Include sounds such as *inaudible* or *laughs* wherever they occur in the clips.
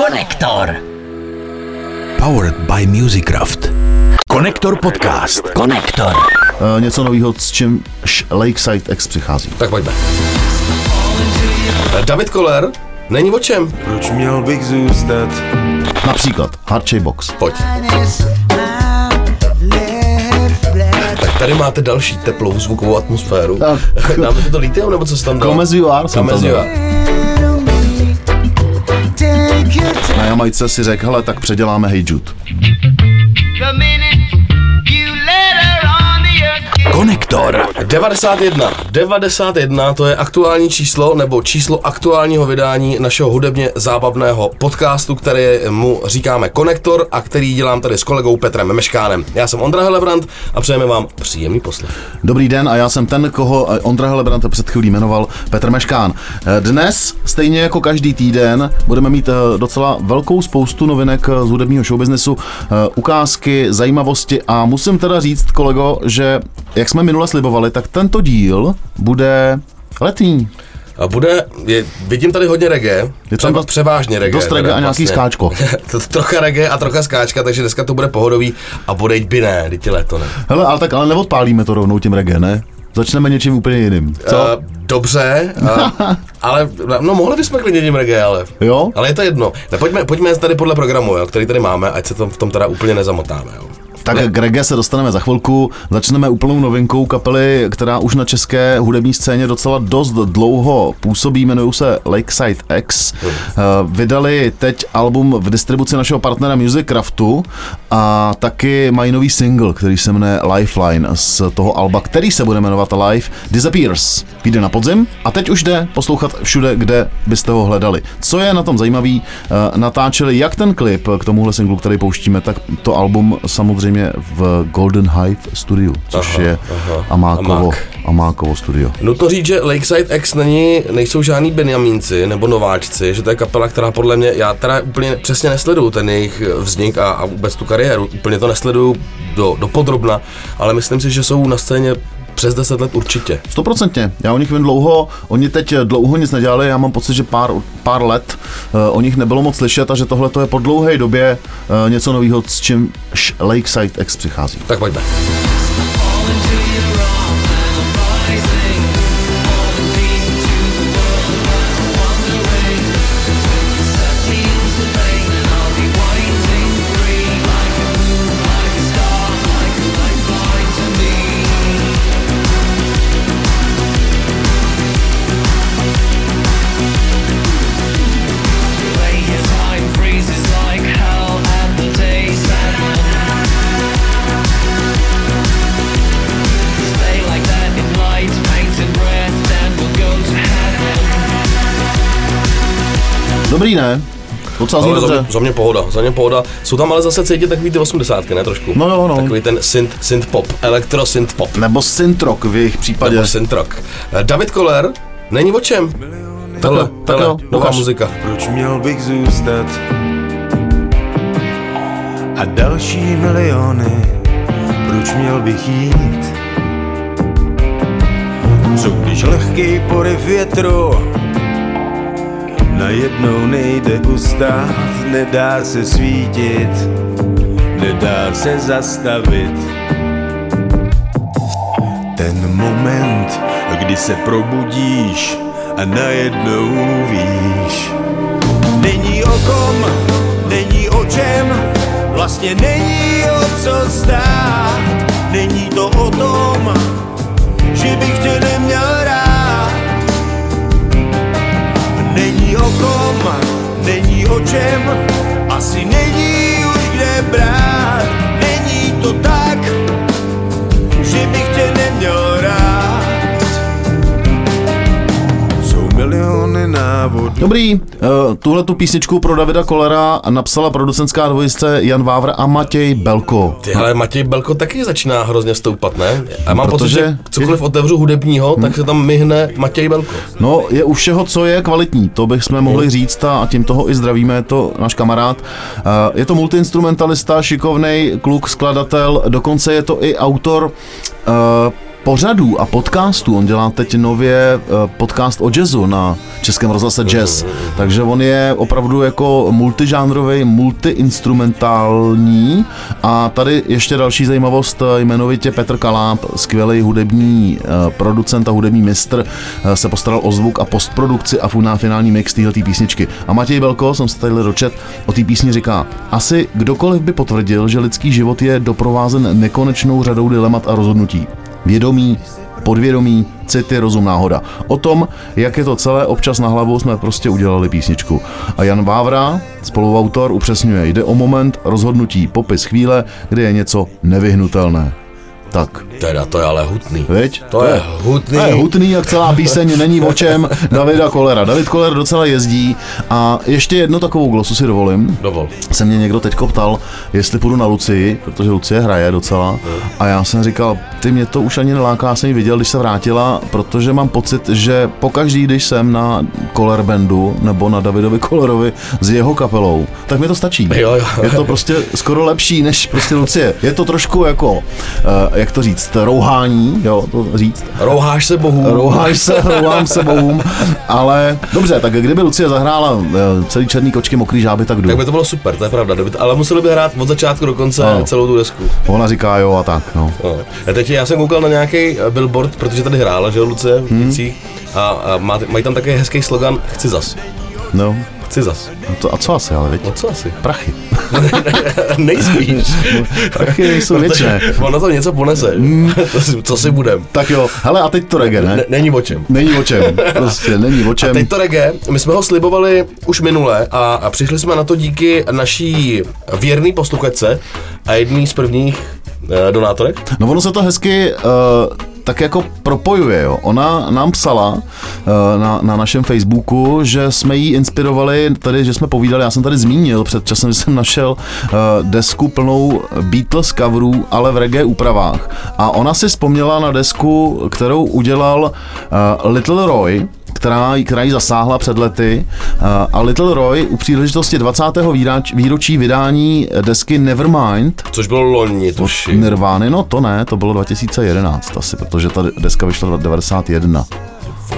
Konektor. Powered by Musicraft. Konektor podcast. Konektor. Uh, něco nového, s čím Lakeside X přichází. Tak pojďme. David Koller, není o čem. Proč měl bych zůstat? Například Hard Box. Pojď. Tak tady máte další teplou zvukovou atmosféru. Tak. *laughs* Dáme to lithium, nebo co se tam dá? Come as you are, Come as you are. Na Jamajce si řekl, hele, tak předěláme Hey Jude. Konektor. 91. 91 to je aktuální číslo nebo číslo aktuálního vydání našeho hudebně zábavného podcastu, který mu říkáme Konektor a který dělám tady s kolegou Petrem Meškánem. Já jsem Ondra Helebrant a přejeme vám příjemný poslech. Dobrý den a já jsem ten, koho eh, Ondra Helebrant před chvílí jmenoval Petr Meškán. Eh, Dnes, stejně jako každý týden, budeme mít eh, docela velkou spoustu novinek z hudebního showbiznesu, ukázky, zajímavosti a musím teda říct, kolego, že jak jsme minule slibovali, tak tento díl bude letní. A bude, je, vidím tady hodně reggae, Je tam dost- převážně reggae. dost reggae a nějaký skáčko. *laughs* To- trocha reggae a trocha skáčka, takže dneska to bude pohodový a bude jít by ne, teď je léto ne. Hele, ale tak ale neodpálíme to rovnou tím reggae, ne? Začneme něčím úplně jiným. Co? Uh, dobře, uh, *laughs* ale no mohli bychom klidně tím reggae, ale, Jo? ale je to jedno. Ne, pojďme, pojďme tady podle programu, jo, který tady máme, ať se tom, v tom teda úplně nezamotáme. Jo. Tak k reggae se dostaneme za chvilku. Začneme úplnou novinkou kapely, která už na české hudební scéně docela dost dlouho působí, jmenují se Lakeside X. Eh, Vydali teď album v distribuci našeho partnera Musicraftu a taky mají nový single, který se jmenuje Lifeline z toho alba, který se bude jmenovat Life Disappears. Vyjde na podzim a teď už jde poslouchat všude, kde byste ho hledali. Co je na tom zajímavý, eh, natáčeli jak ten klip k tomuhle singlu, který pouštíme, tak to album samozřejmě v Golden Hive Studio, což Aha, je aha. Amákovo, Amák. Amákovo studio. Nutno říct, že Lakeside X není, nejsou žádní Benjamínci nebo nováčci, že to je kapela, která podle mě, já teda úplně přesně nesleduju ten jejich vznik a, a vůbec tu kariéru, úplně to nesleduju do, do podrobna, ale myslím si, že jsou na scéně přes 10 let určitě. Stoprocentně. Já o nich vím dlouho, oni teď dlouho nic nedělali, já mám pocit, že pár, pár let uh, o nich nebylo moc slyšet a že tohle to je po dlouhé době uh, něco nového, s čím Lakeside X přichází. Tak pojďme. Dobrý, ne? Docela zní Ale za, dobře. mě, za mě pohoda, za mě pohoda. Jsou tam ale zase cítit takový ty 80 ne trošku? No jo, no. Takový ten synth, synth pop, elektro synth pop. Nebo synth-rock v jejich případě. Nebo synth rock. Eh, David Koller, není o čem. Tohle, jo, tak tohle, jo, nová muzika. Proč měl bych zůstat? A další miliony, proč měl bych jít? Co když lehký poryv větru najednou nejde ustát, nedá se svítit, nedá se zastavit. Ten moment, kdy se probudíš a najednou víš, Není o kom, není o čem, vlastně není o co stát. Není to o tom, že bych tě neměl Kom, není o čem, asi není už kde brát. Není to tak, že bych tě neměl rád. Návodů. Dobrý, uh, tuhle tu písničku pro Davida Kolera napsala producentská dvojice Jan Vávr a Matěj Belko. Tyhle Matěj Belko taky začíná hrozně stoupat, ne? A mám pocit, Protože- že cokoliv otevřu hudebního, tak se tam myhne Matěj Belko. No, je u všeho, co je kvalitní, to bychom mohli říct a tím toho i zdravíme, je to náš kamarád. Uh, Je to multiinstrumentalista, šikovný kluk, skladatel, dokonce je to i autor uh, pořadů a podcastů, on dělá teď nově eh, podcast o jazzu na Českém rozhlase Jazz, takže on je opravdu jako multižánrový, multiinstrumentální a tady ještě další zajímavost, eh, jmenovitě Petr Kaláb, skvělý hudební eh, producent a hudební mistr, se postaral o zvuk a postprodukci a finální mix téhle písničky. A Matěj Belko, jsem se tady dočet, o té písni říká, asi kdokoliv by potvrdil, že lidský život je doprovázen nekonečnou řadou dilemat a rozhodnutí. Vědomí, podvědomí, city, rozum, náhoda. O tom, jak je to celé občas na hlavu, jsme prostě udělali písničku. A Jan Vávra, spoluautor, upřesňuje, jde o moment rozhodnutí, popis chvíle, kdy je něco nevyhnutelné. Tak, Teda, to je ale hutný. viď? To je hutný. To je hutný, jak celá píseň není o čem Davida Kolera. David Koller docela jezdí a ještě jednu takovou glosu si dovolím. Dovol. se mě někdo teď ptal, jestli půjdu na Lucii, protože Lucie hraje docela. A já jsem říkal, ty mě to už ani neláká, já jsem ji viděl, když se vrátila, protože mám pocit, že pokaždý, když jsem na Koller Bandu nebo na Davidovi Kollerovi s jeho kapelou, tak mi to stačí. Jo, jo. Je to prostě skoro lepší než prostě Lucie. Je to trošku jako, eh, jak to říct, rouhání, jo, to říct. Rouháš se bohu. Rouháš se, rouvám se bohům, *laughs* ale dobře, tak kdyby Lucie zahrála eh, celý černý kočky, mokrý žáby, tak jdu. Tak by to bylo super, to je pravda. Ale museli by hrát od začátku do konce Ano. celou tu desku. Ona říká jo a tak, no. No. A teď já jsem koukal na nějaký eh, billboard, protože tady hrála, že Lucie v Hmm. A, a má, mají tam také hezký slogan Chci zas. no. Chci zas. To, a co asi, ale viď? No co asi? Prachy. *laughs* Nejspíš. Prachy jsou věčné. Ono to něco ponese. *laughs* to si, co si budem. Tak jo, hele a teď to reggae, ne? Ne, není o čem. Není o čem, *laughs* prostě není o čem. Teď to reggae, my jsme ho slibovali už minule a, a přišli jsme na to díky naší věrný posluchačce a jedný z prvních eh, donátorek. No ono se to hezky uh, tak jako propojuje, jo. Ona nám psala uh, na, na našem Facebooku, že jsme jí inspirovali, tady, že jsme povídali, já jsem tady zmínil před časem, že jsem našel uh, desku plnou Beatles coverů, ale v reggae úpravách. A ona si vzpomněla na desku, kterou udělal uh, Little Roy, která, která ji zasáhla před lety. Uh, A Little Roy u příležitosti 20. výrač, výročí vydání desky Nevermind Což bylo loni, tuším. Nirvány, no to ne, to bylo 2011 asi, protože ta deska vyšla 91.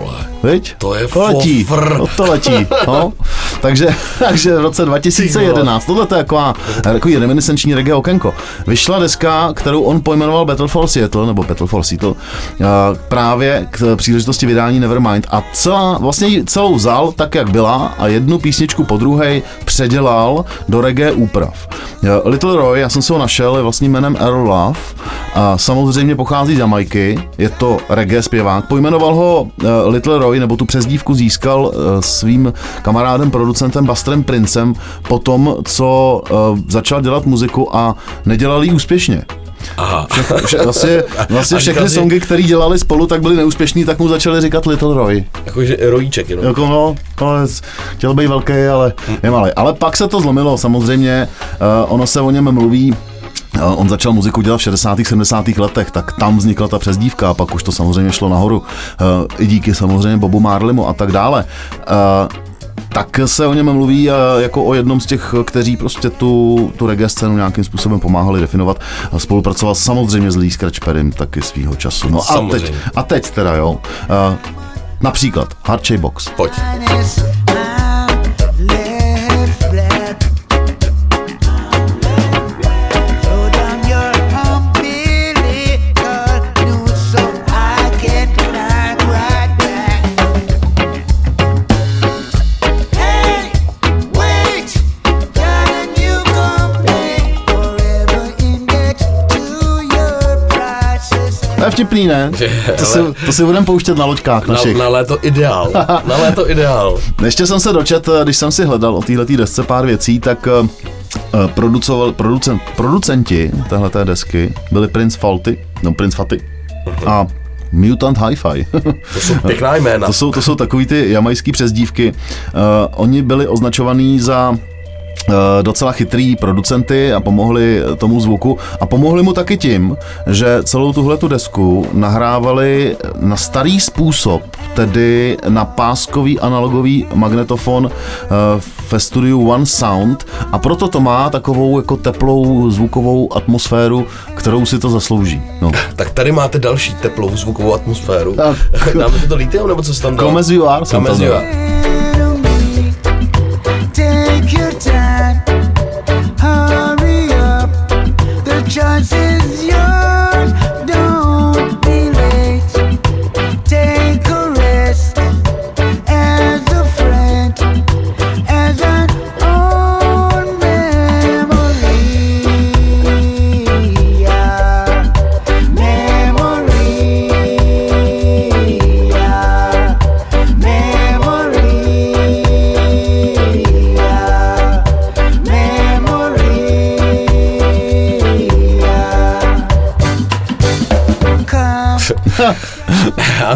Vole. Viď? To je to letí, no, to letí, no. *laughs* takže, takže v roce 2011, tohle to je taková, takový reminiscenční reggae okénko. Vyšla deska, kterou on pojmenoval Battle for Seattle, nebo Battle for Seattle, eh, právě k příležitosti vydání Nevermind a celá, vlastně celou vzal tak, jak byla a jednu písničku po druhé předělal do reggae úprav. Eh, Little Roy, já jsem si ho našel, je vlastním jménem Earl Love a samozřejmě pochází z Jamajky, je to reggae zpěvák, pojmenoval ho eh, Little Roy, nebo tu přezdívku získal eh, svým kamarádem, producentem Busterem Princem po tom, co eh, začal dělat muziku a nedělal ji úspěšně. Aha. Vše- Vlastně, vlastně všechny říkal songy, které dělali spolu, tak byly neúspěšní, tak mu začali říkat Little Roy. Jakože rojíček jenom. Jako no, no chtěl být velký, ale je malý. Ale pak se to zlomilo, samozřejmě, uh, ono se o něm mluví On začal muziku dělat v 60. 70. letech, tak tam vznikla ta přezdívka a pak už to samozřejmě šlo nahoru. Eh, I díky samozřejmě Bobu Marlimu a tak dále. Eh, tak se o něm mluví eh, jako o jednom z těch, kteří prostě tu, tu reggae scénu nějakým způsobem pomáhali definovat. Spolupracoval samozřejmě s Lee Scratch Perrym taky svýho času. No a teď, Samozřejmě. a teď teda jo. Eh, Například Hard Box. Pojď. Je vtipný, ne? To si, to si budeme pouštět na loďkách Na, našich. na léto ideál. Na léto ideál. Ještě jsem se dočet, když jsem si hledal o této desce pár věcí, tak eh, eh, producoval, producent, producenti téhleté desky byli Prince Falty, no Prince Fatty a Mutant Hi-Fi. *laughs* To jsou pěkná jména. To jsou, to jsou takový ty jamajský přezdívky. Uh, oni byli označovaní za eh, docela chytrý producenty a pomohli tomu zvuku a pomohli mu taky tím, že celou tuhle tu desku nahrávali na starý způsob, tedy na páskový analogový magnetofon eh, ve studiu One Sound a proto to má takovou jako teplou zvukovou atmosféru, kterou si to zaslouží. No. *laughs* Tak tady máte další teplou zvukovou atmosféru. Tak. *laughs* Dáme to litium, nebo co se tam dá? Come as you are, Come as you are. The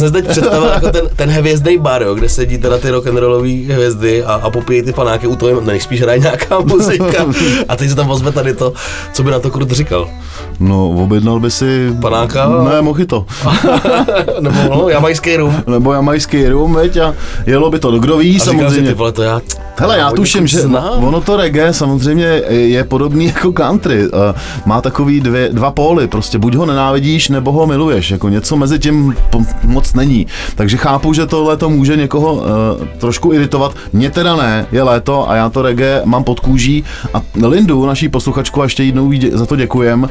jsem teď představil jako ten, ten hvězdný bar, jo, kde sedí teda ty rock'n'rollové hvězdy a, a popíjí ty panáky, u toho nejspíš hraje nějaká *laughs* muzika a teď se tam ozve tady to, co by na to Krut říkal. No, objednal by si... Panáka? Ne, mojito. *laughs* Nebo no, jamajský rum. Nebo jamajský rum, veď, a jelo by to, kdo ví, A říkal si, samozřejmě. ty vole, to já... Hele, já tuším, někud že znám. ono to reggae samozřejmě je podobný jako country. Má takový dvě, dva póly, prostě buď ho nenávidíš, nebo ho miluješ. Jako něco mezi tím po- není. Takže chápu, že tohle to může někoho uh, trošku iritovat. Mě teda ne, je léto a já to reggae mám pod kůží. A Lindu, naší posluchačku, a ještě jednou za to děkujem, uh,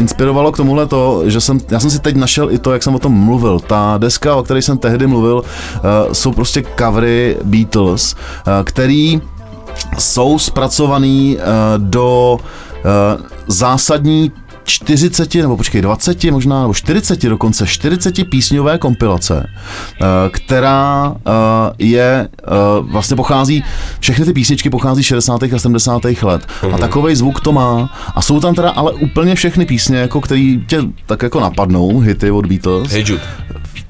inspirovalo k tomuhle to, že jsem, já jsem si teď našel i to, jak jsem o tom mluvil. Ta deska, o které jsem tehdy mluvil, uh, jsou prostě covery Beatles, uh, který jsou zpracovaný uh, do uh, zásadní 40, nebo počkej, 20 možná, nebo 40 dokonce, 40 písňové kompilace, eh, která eh, je, eh, vlastně pochází, všechny ty písničky pochází z 60. a 70. let. A takový zvuk to má. A jsou tam teda ale úplně všechny písně, jako který tě tak jako napadnou, hity od Beatles, Hey Jude,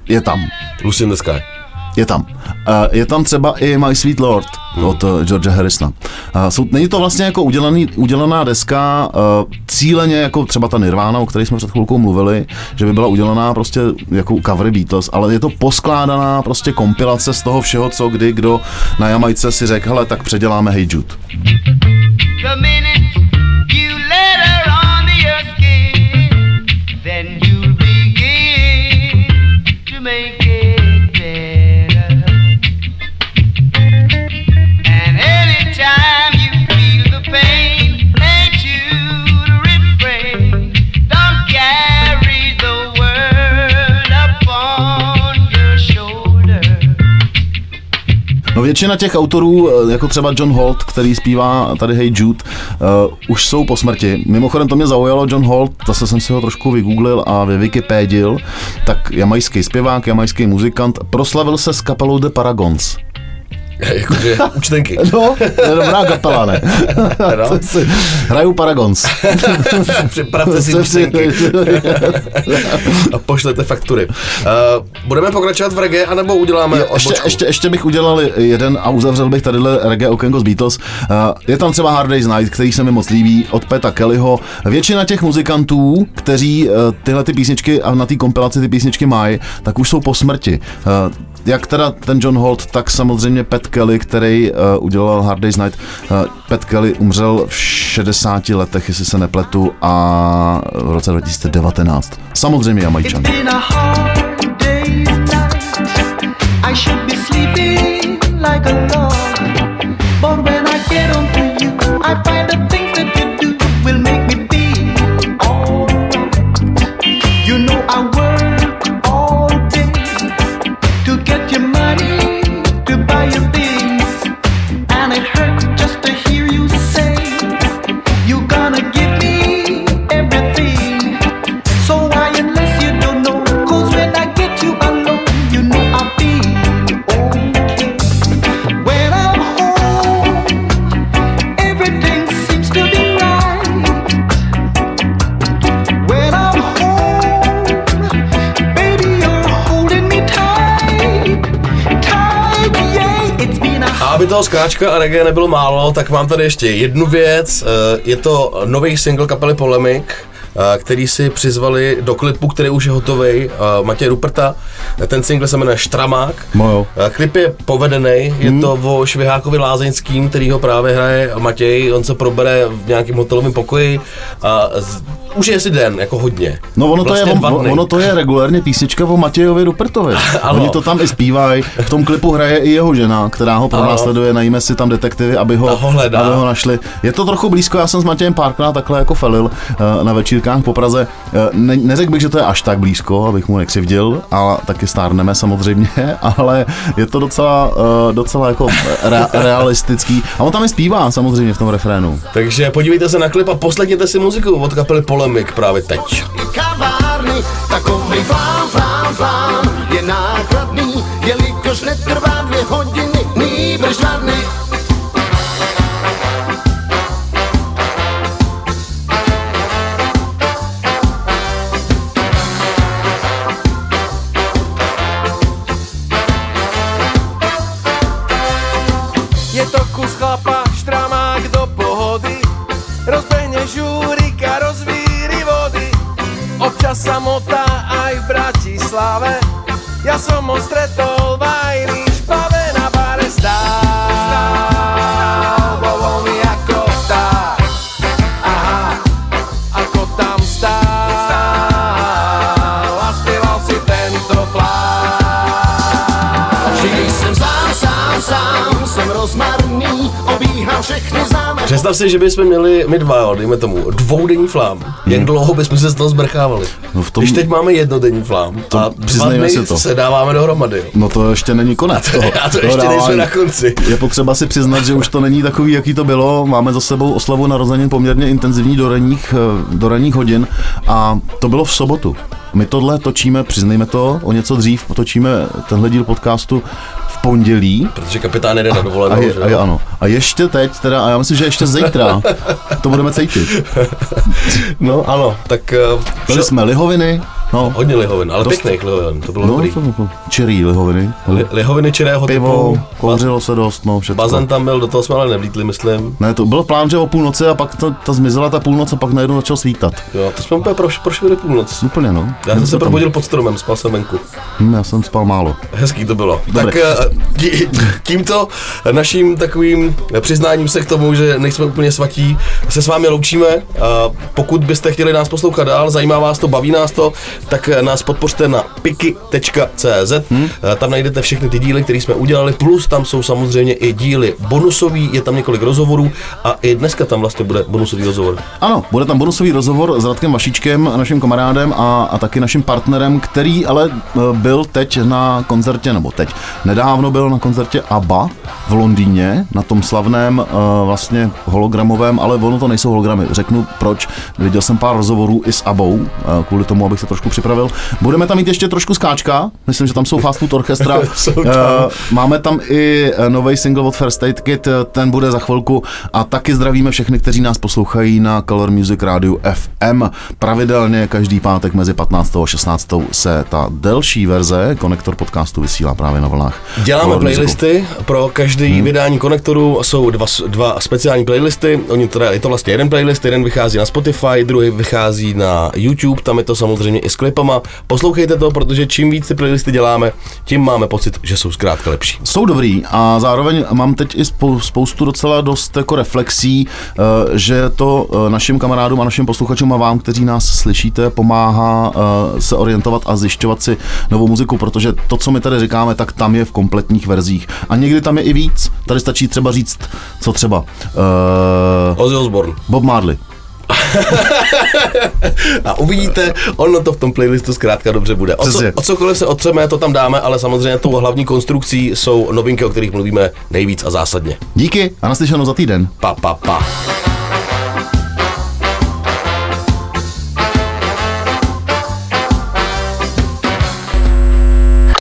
je tam. Lucy in the Sky. Je tam. Uh, je tam třeba i My Sweet Lord od uh, Georgea Harrisona. Uh, jsou, není to vlastně jako udělaný, udělaná deska uh, cíleně jako třeba ta Nirvana, o které jsme před chvilkou mluvili, že by byla udělaná prostě jako cover Beatles, ale je to poskládaná prostě kompilace z toho všeho, co kdy kdo na Jamajce si řekl, hele, tak předěláme Hey Jude. The minute you let No většina těch autorů, eh, jako třeba John Holt, který zpívá tady Hey Jude, uh, už jsou po smrti. Mimochodem to mě zaujalo, John Holt, zase jsem si ho trošku vygooglil a vyvikipédil, tak jamajský zpěvák, jamajský muzikant, proslavil se s kapelou The Paragons. *laughs* Jakože účtenky. No, to je dobrá kapela, ne? No. *laughs* Si- Hraju Paragons. *laughs* Připravte si účtenky a pošlete faktury. Uh, budeme pokračovat v reggae, anebo uděláme Jo, ještě, ještě, ještě bych udělal jeden a uzavřel bych tadyhle reggae okénko z Beatles. Uh, je tam třeba Hard Day's Night, který se mi moc líbí, od Peta Kellyho. Většina těch muzikantů, kteří uh, tyhle ty písničky a na té kompilaci ty písničky mají, tak už jsou po smrti. Uh, jak teda ten John Holt, tak samozřejmě Pat Kelly, který uh, udělal Hard Day's Night. Uh, Pat Kelly umřel v 60 letech, jestli se nepletu, a v roce 2019. Samozřejmě Jamajčan. A. I a find the things toho skáčka a reggae nebylo málo, tak mám tady ještě jednu věc. Eh, Je to nový single kapely Polemic, eh, který si přizvali do klipu, který už je hotový, Matěj Ruperta. Ten single se jmenuje Štramák. No jo. Eh, Klip je povedený, je to o Švihákovi Lázeňským, který ho právě hraje Matěj, on se probere v nějakém hotelovém pokoji a z, už je si den, jako hodně. No ono to, je, Vlastně on, ono to je regulárně písnička o Matějovi Rupertovi. *laughs* Oni to tam i zpívají. V tom klipu hraje i jeho žena, která ho pronásleduje, najíme si tam detektivy, aby ho, ho aby ho našli. Je to trochu blízko, já jsem s Matějem párkrát takhle jako felil eh, na večírkách po Praze. Eh, Ne, neřekl bych, že to je až tak blízko, abych mu nekřivdil, ale taky stárneme samozřejmě, *laughs* ale je to docela, eh, docela jako re, realistický. A on tam i zpívá samozřejmě v tom refrénu. Takže podívejte se na klip a poslechněte si muziku od kapely Polemic právě teď. kavárny, takový flám, flám, flám je nákladný, jelikož netrvá dvě hodiny, nýbrž dva dny. Je to kus chlapa, štramák do pohody? Rozbehne žúrika, rozvíri vody. Občas samota aj v Bratislave. Ja som ho stretol Představ si, že bychom měli my dva, jo, dejme tomu, dvoudenní flám. Jak dlouho bychom se z toho zbrchávali? No v tom- Když teď máme jednodenní flám a dva přiznejme si to. se dáváme dohromady. jo. No to ještě není konec. Toho, A to *laughs* toho ještě nejsme na konci. Je potřeba si přiznat, že už to není takový, jaký to bylo. Máme za sebou oslavu narozenin poměrně intenzivní do ranních, eh, do ranních hodin a to bylo v sobotu. My tohle točíme, přiznejme to, o něco dřív točíme tenhle díl podcastu v pondělí. Protože kapitán jde na A, dovolenou, je, že a je, ano. A ještě teď, teda, a já myslím, že ještě zítra to budeme cítit. *laughs* No ano, tak uh, Byli jsme lihoviny, no, hodně lihovin, ale Dost- pěkných lihovin, to bylo no dobrý. to, čirý lihoviny. Li, lihoviny čirého Pivo, typu, kouřilo se dost, no, všechno. bazén tam byl, do toho jsme ale nevlítli, myslím. Ne, to byl plán, že o půlnoci a pak to, ta zmizela ta půlnoc a pak najednou začal svítat. Jo, to jsme úplně proš, prošli do půlnoc. Úplně, no. Já jsem se tam- probudil pod stromem, spal jsem venku. Hm, já jsem spal málo. Hezký to bylo. Dobré. Tak eh, tí- tímto naším takovým přiznáním se k tomu, že nejsme úplně svatí, se s vámi loučíme. A Pokud byste chtěli nás poslouchat dál, zajímá vás to, baví nás to, tak eh, nás podpořte na piki.cz. Hmm. Eh, Tam najdete všechny ty díly, které jsme udělali, plus tam jsou samozřejmě i díly bonusový, je tam několik rozhovorů a i dneska tam vlastně bude bonusový rozhovor. Ano, bude tam bonusový rozhovor s Radkem Vašičkem, naším kamarádem a, a taky naším partnerem, který ale e, byl teď na koncertě, nebo teď, nedávno byl na koncertě ABBA v Londýně, na tom slavném e, vlastně hologramovém, ale ono to nejsou hologramy, řeknu proč. Viděl jsem pár rozhovorů i s ABBou, e, kvůli tomu, abych se trošku připravil. Budeme tam mít ještě trošku skáčka, myslím, že tam jsou Fast Food Orchestra. *laughs* Jsou tam. E, Máme tam i nový single od First Aid Kit, ten bude za chvilku a taky zdravíme všechny, kteří nás poslouchají na Color Music Radio FM. Pravidelně každý pátek mezi 15. a 16. se ta delší verze konektor podcastu vysílá právě na vlnách. Děláme Color Musicu. playlisty, pro každý hmm. vydání konektoru jsou dva, dva speciální playlisty, Oni teda, je to vlastně jeden playlist, jeden vychází na Spotify, druhý vychází na YouTube, tam je to samozřejmě i klipama. Poslouchejte to, protože čím víc ty playlisty děláme, tím máme pocit, že jsou zkrátka lepší. Jsou dobrý a zároveň mám teď i spou- spoustu docela dost jako reflexí, eh, že to eh, našim kamarádům a našim posluchačům a vám, kteří nás slyšíte, pomáhá eh, se orientovat a zjišťovat si novou muziku, protože to, co my tady říkáme, tak tam je v kompletních verzích. A někdy tam je i víc. Tady stačí třeba říct, co třeba. Uh, Ozzy Osbourne. Bob Marley. *laughs* A uvidíte, ono to v tom playlistu zkrátka dobře bude. O, co, o cokoliv se otřeme, to tam dáme, ale samozřejmě tou hlavní konstrukcí jsou novinky, o kterých mluvíme nejvíc a zásadně. Díky a naslyšenou za týden. Pa, pa, pa.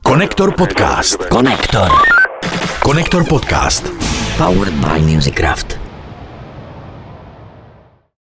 Konektor podcast. Konektor. Konektor podcast. Powered by Musicraft.